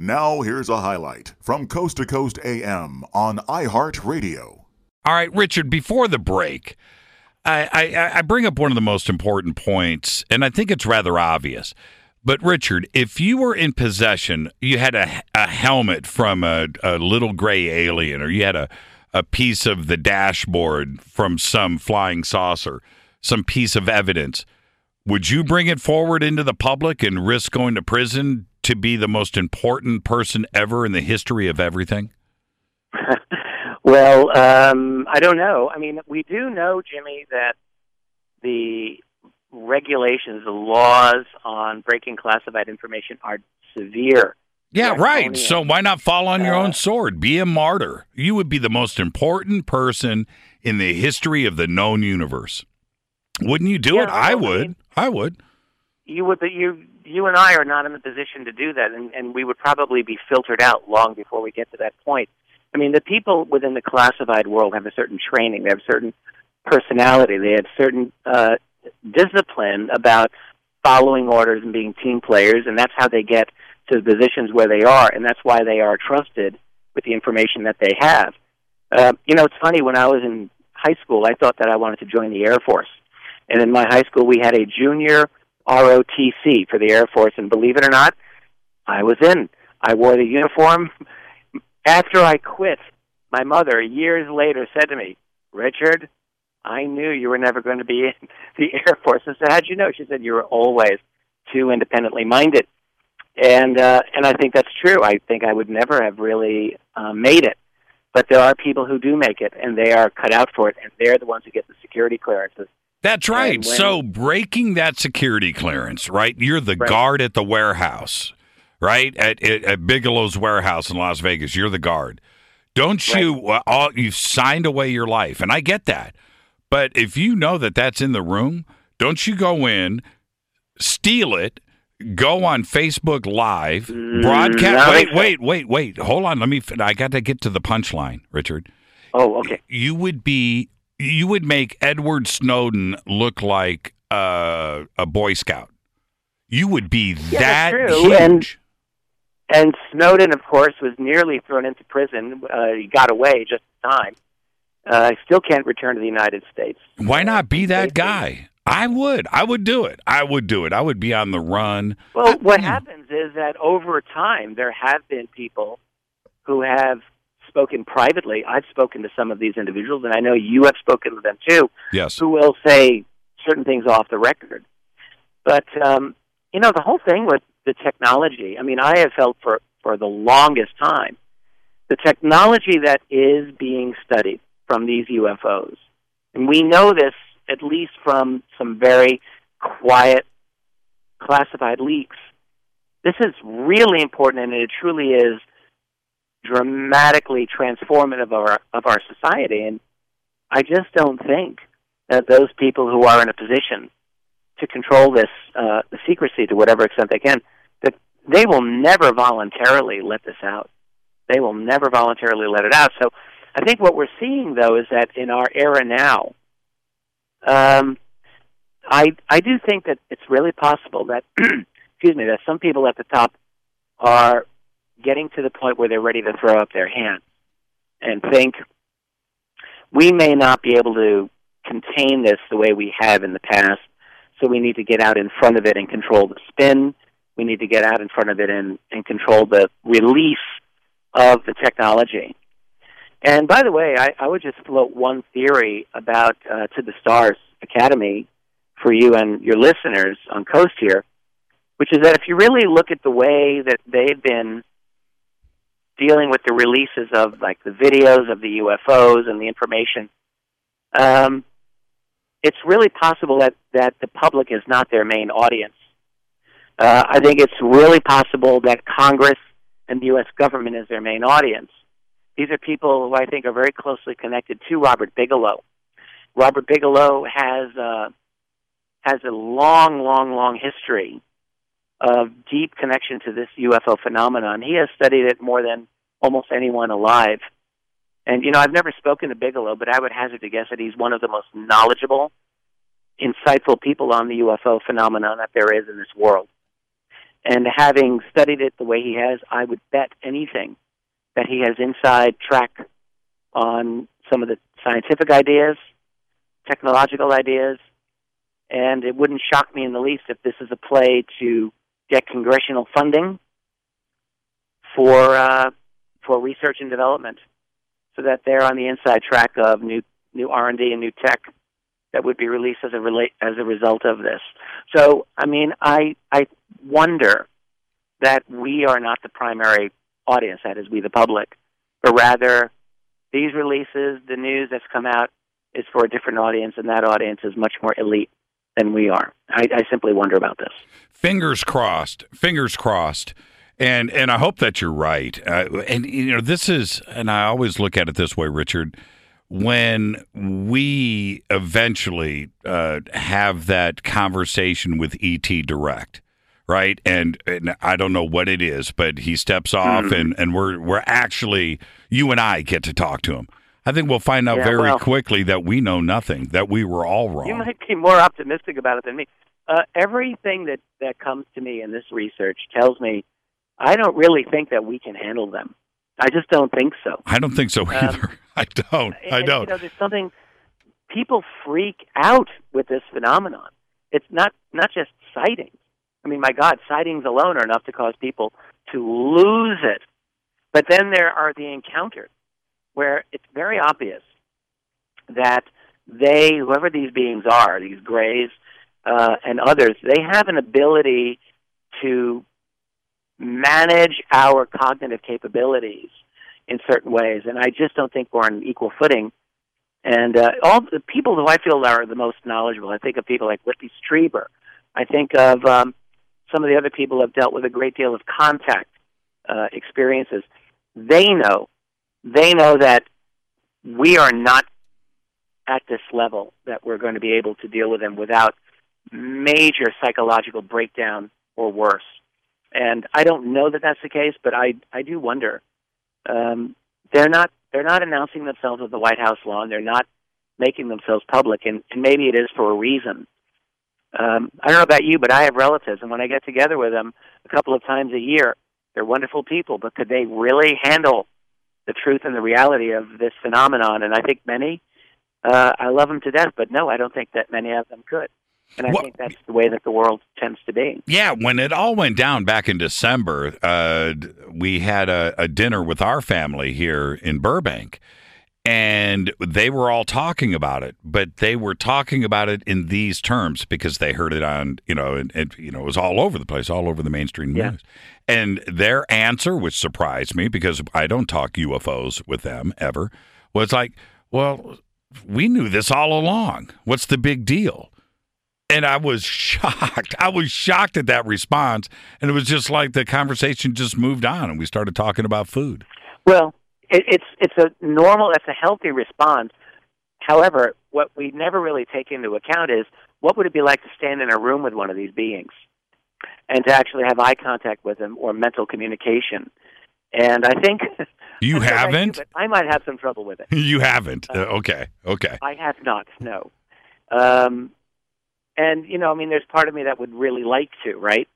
Now, here's a highlight from Coast to Coast AM on iHeartRadio. All right, Richard, before the break, I, I, I, bring up one of the most important points, and I think it's rather obvious. But, Richard, if you were in possession, you had a, a helmet from a, a little gray alien, or you had a, a piece of the dashboard from some flying saucer, some piece of evidence, would you bring it forward into the public and risk going to prison to be the most important person ever in the history of everything? well, um, I don't know. I mean, we do know, Jimmy, that the regulations, the laws on breaking classified information are severe. Yeah, right. So why not fall on your uh, own sword? Be a martyr. You would be the most important person in the history of the known universe. Wouldn't you do yeah, it? I would. I, mean, I would. You would, but you you and I are not in the position to do that, and, and we would probably be filtered out long before we get to that point. I mean, the people within the classified world have a certain training, they have a certain personality, they have certain uh, discipline about following orders and being team players, and that's how they get to the positions where they are, and that's why they are trusted with the information that they have. Uh, you know, it's funny, when I was in high school, I thought that I wanted to join the Air Force. And in my high school, we had a junior ROTC for the Air Force, and believe it or not, I was in. I wore the uniform. After I quit, my mother, years later, said to me, Richard, I knew you were never going to be in the Air Force. I said, How'd you know? She said, You were always too independently minded. And uh, and I think that's true. I think I would never have really uh, made it. But there are people who do make it, and they are cut out for it, and they're the ones who get the security clearances. That's right. So breaking that security clearance, right? You're the right. guard at the warehouse, right? At, at, at, Bigelow's warehouse in Las Vegas. You're the guard. Don't you? Right. Uh, all, you've signed away your life, and I get that. But if you know that that's in the room, don't you go in, steal it, go on Facebook Live, mm, broadcast? wait, wait, wait, wait. Hold on. Let me. I got to get to the punchline, Richard. Oh, okay. You would be you would make Edward Snowden look like uh, a Boy Scout. You would be yeah, that huge. And, and Snowden, of course, was nearly thrown into prison. Uh, he got away just in time. Uh, still can't return to the United States. Why not be that guy? I would. I would do it. I would do it. I would be on the run. Well, what happens is that over time, there have been people who have spoken privately. I've spoken to some of these individuals, and I know you have spoken to them too. Yes. Who will say certain things off the record. But um, you know, the whole thing with the technology. I mean, I have felt for for the longest time the technology that is being studied from these UFOs, and we know this at least from some very quiet classified leaks. This is really important, and it truly is dramatically transformative of our of our society. And I just don't think that those people who are in a position to control this uh, secrecy to whatever extent they can, that they will never voluntarily let this out. They will never voluntarily let it out. So I think what we're seeing though is that in our era now, um, I I do think that it's really possible that excuse me that some people at the top are getting to the point where they're ready to throw up their hands and think we may not be able to contain this the way we have in the past, so we need to get out in front of it and control the spin. We need to get out in front of it and, and control the release of the technology. And by the way, I, I would just float one theory about uh, To the Stars Academy for you and your listeners on Coast here, which is that if you really look at the way that they've been dealing with the releases of like the videos of the UFOs and the information, um, it's really possible that that the public is not their main audience. Uh, I think it's really possible that Congress and the U.S. government is their main audience, These are people who I think are very closely connected to Robert Bigelow. Robert Bigelow has uh, has a long, long, long history of deep connection to this UFO phenomenon. He has studied it more than almost anyone alive. And you know, I've never spoken to Bigelow, but I would hazard to guess that he's one of the most knowledgeable, insightful people on the UFO phenomenon that there is in this world. And having studied it the way he has, I would bet anything that he has inside track on some of the scientific ideas, technological ideas, and it wouldn't shock me in the least if this is a play to get congressional funding for uh, for research and development, so that they're on the inside track of new new R and D and new tech that would be released as a relate as a result of this. So, I mean, I I wonder that we are not the primary audience, that is, we the public, but rather these releases, the news that's come out, is for a different audience, and that audience is much more elite than we are. I, I simply wonder about this. Fingers crossed. Fingers crossed. And and I hope that you're right. Uh, and you know, this is, and I always look at it this way, Richard. When we eventually uh, have that conversation with ET Direct, right? And, and I don't know what it is, but he steps off, mm-hmm. and and we're we're actually you and I get to talk to him. I think we'll find out yeah, very well, quickly that we know nothing, that we were all wrong. You might be more optimistic about it than me. Uh, everything that that comes to me in this research tells me I don't really think that we can handle them. I just don't think so. I don't think so um, either. Um, I don't. I don't. you know, there's something people freak out with this phenomenon. It's not not just sightings. I mean, my God, sightings alone are enough to cause people to lose it. But then there are the encounters where it's very obvious that they, whoever these beings are, these grays uh, and others, they have an ability to manage our cognitive capabilities in certain ways. And I just don't think we're on equal footing. And uh, all the people who I feel are the most knowledgeable, I think of people like Whitley Strieber. I think of um, some of the other people who have dealt with a great deal of contact uh, experiences. They know they know that we are not at this level that we're going to be able to deal with them without major psychological breakdown or worse. And I don't know that that's the case, but I I do wonder. Um, they're not they're not announcing themselves at the White House lawn. They're not making themselves public, and, and maybe it is for a reason. Um, I don't know about you, but I have relatives, and when I get together with them a couple of times a year, they're wonderful people. But could they really handle the truth and the reality of this phenomenon. And I think many, uh, I love them to death, but no, I don't think that many of them could. And I well, think that's the way that the world tends to be. Yeah, when it all went down back in December, uh, we had a, a dinner with our family here in Burbank and they were all talking about it, but they were talking about it in these terms because they heard it on, you know, and, and you know, it was all over the place, all over the mainstream yeah. news. And their answer, which surprised me because I don't talk UFOs with them ever, was like, "Well, we knew this all along. What's the big deal?" And I was shocked. I was shocked at that response, and it was just like the conversation just moved on, and we started talking about food. Well, it, it's it's a normal, it's a healthy response. However, what we never really take into account is what would it be like to stand in a room with one of these beings and to actually have eye contact with them or mental communication. And I think you haven't. I, I might have some trouble with it. you haven't. Uh, okay. Okay. I have not. No. Um, and you know, I mean, there's part of me that would really like to, right?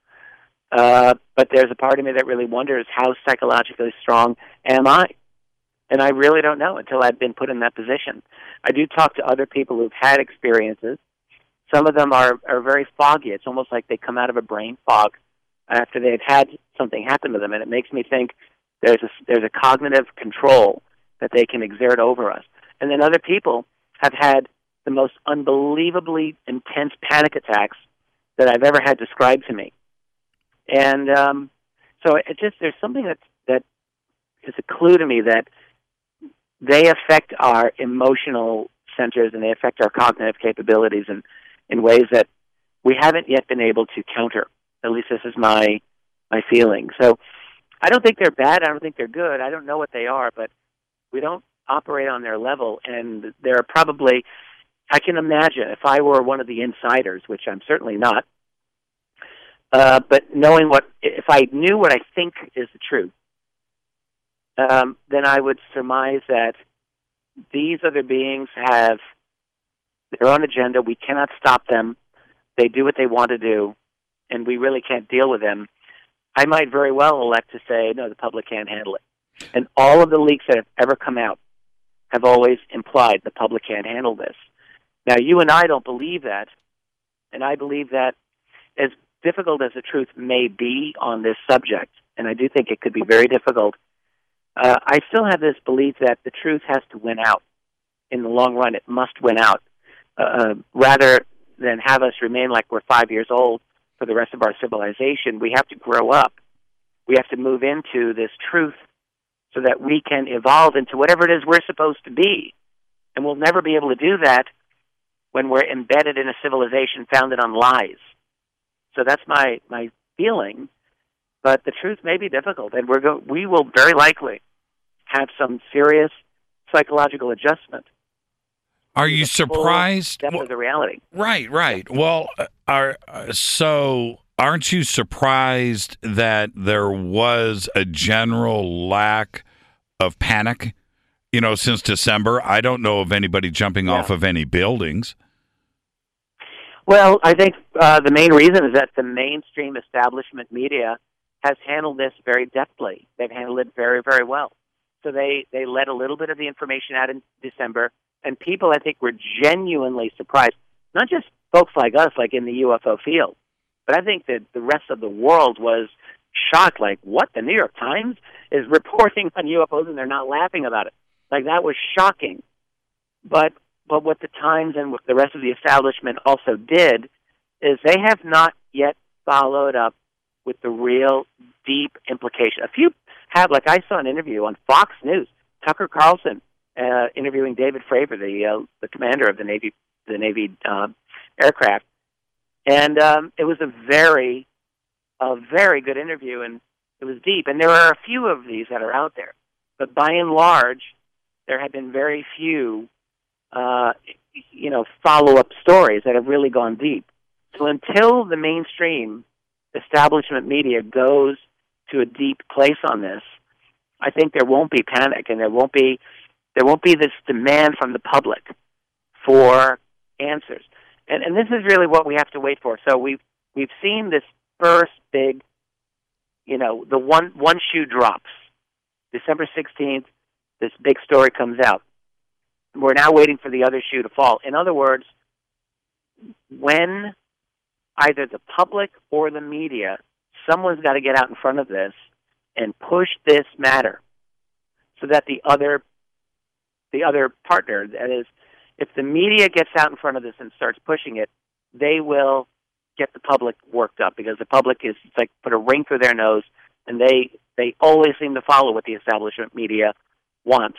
Uh, but there's a part of me that really wonders how psychologically strong am I? And I really don't know until I've been put in that position. I do talk to other people who've had experiences. Some of them are, are very foggy. It's almost like they come out of a brain fog after they've had something happen to them, and it makes me think there's a, there's a cognitive control that they can exert over us. And then other people have had the most unbelievably intense panic attacks that I've ever had described to me. And um, so it just there's something that that is a clue to me that they affect our emotional centers and they affect our cognitive capabilities in, in ways that we haven't yet been able to counter. At least this is my my feeling. So I don't think they're bad. I don't think they're good. I don't know what they are, but We don't operate on their level, and there are probably. I can imagine if I were one of the insiders, which I'm certainly not, uh, but knowing what, if I knew what I think is the truth, um, then I would surmise that these other beings have their own agenda. We cannot stop them. They do what they want to do, and we really can't deal with them. I might very well elect to say, no, the public can't handle it. And all of the leaks that have ever come out have always implied the public can't handle this. Now, you and I don't believe that, and I believe that as difficult as the truth may be on this subject, and I do think it could be very difficult, uh, I still have this belief that the truth has to win out. In the long run, it must win out, uh, uh, rather than have us remain like we're five years old for the rest of our civilization. We have to grow up. We have to move into this truth so that we can evolve into whatever it is we're supposed to be. And we'll never be able to do that when we're embedded in a civilization founded on lies. So that's my my feeling. But the truth may be difficult, and we're go- we will very likely have some serious psychological adjustment. Are you surprised? The reality. Right, right. Well, uh, are uh, so aren't you surprised that there was a general lack of panic? You know, since December, I don't know of anybody jumping yeah. off of any buildings. Well, I think uh, the main reason is that the mainstream establishment media has handled this very deftly. They've handled it very, very well. So they they let a little bit of the information out in December, and people I think were genuinely surprised. Not just folks like us, like in the UFO field, but I think that the rest of the world was shocked. Like, what? The New York Times is reporting on UFOs, and they're not laughing about it. Like that was shocking. But but what the Times and what the rest of the establishment also did is they have not yet followed up with the real deep implication. A few have, like I saw an interview on Fox News, Tucker Carlson uh, interviewing David Fravor, the uh, the commander of the Navy the Navy uh, aircraft, and um, it was a very a very good interview, and it was deep. And there are a few of these that are out there, but by and large, there have been very few uh, you know, follow up stories that have really gone deep. So until the mainstream establishment media goes to a deep place on this, I think there won't be panic and there won't be there won't be this demand from the public for answers. And and this is really what we have to wait for. So we've we've seen this first big you know, the one one shoe drops. December sixteenth, this big story comes out we're now waiting for the other shoe to fall. In other words, when either the public or the media, someone's got to get out in front of this and push this matter so that the other the other partner that is if the media gets out in front of this and starts pushing it, they will get the public worked up because the public is it's like put a ring through their nose and they they always seem to follow what the establishment media wants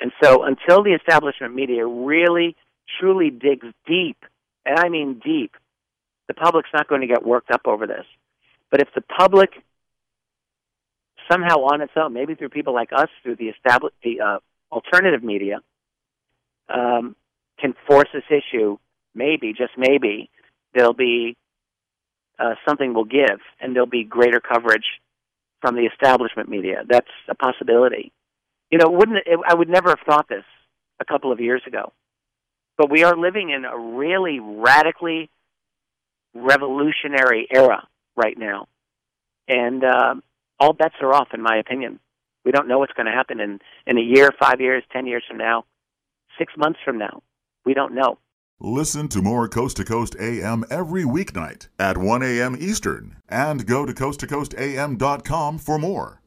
and so until the establishment media really, truly digs deep, and I mean deep, the public's not going to get worked up over this. But if the public somehow on its own, maybe through people like us, through the established, the uh, alternative media, um, can force this issue, maybe, just maybe, there'll be uh, something will give, and there'll be greater coverage from the establishment media. That's a possibility. You know, wouldn't it, I would never have thought this a couple of years ago. But we are living in a really radically revolutionary era right now. And uh, all bets are off, in my opinion. We don't know what's going to happen in, in a year, five years, ten years from now, six months from now. We don't know. Listen to more Coast to Coast AM every weeknight at 1 a.m. Eastern and go to coasttocoastam.com for more.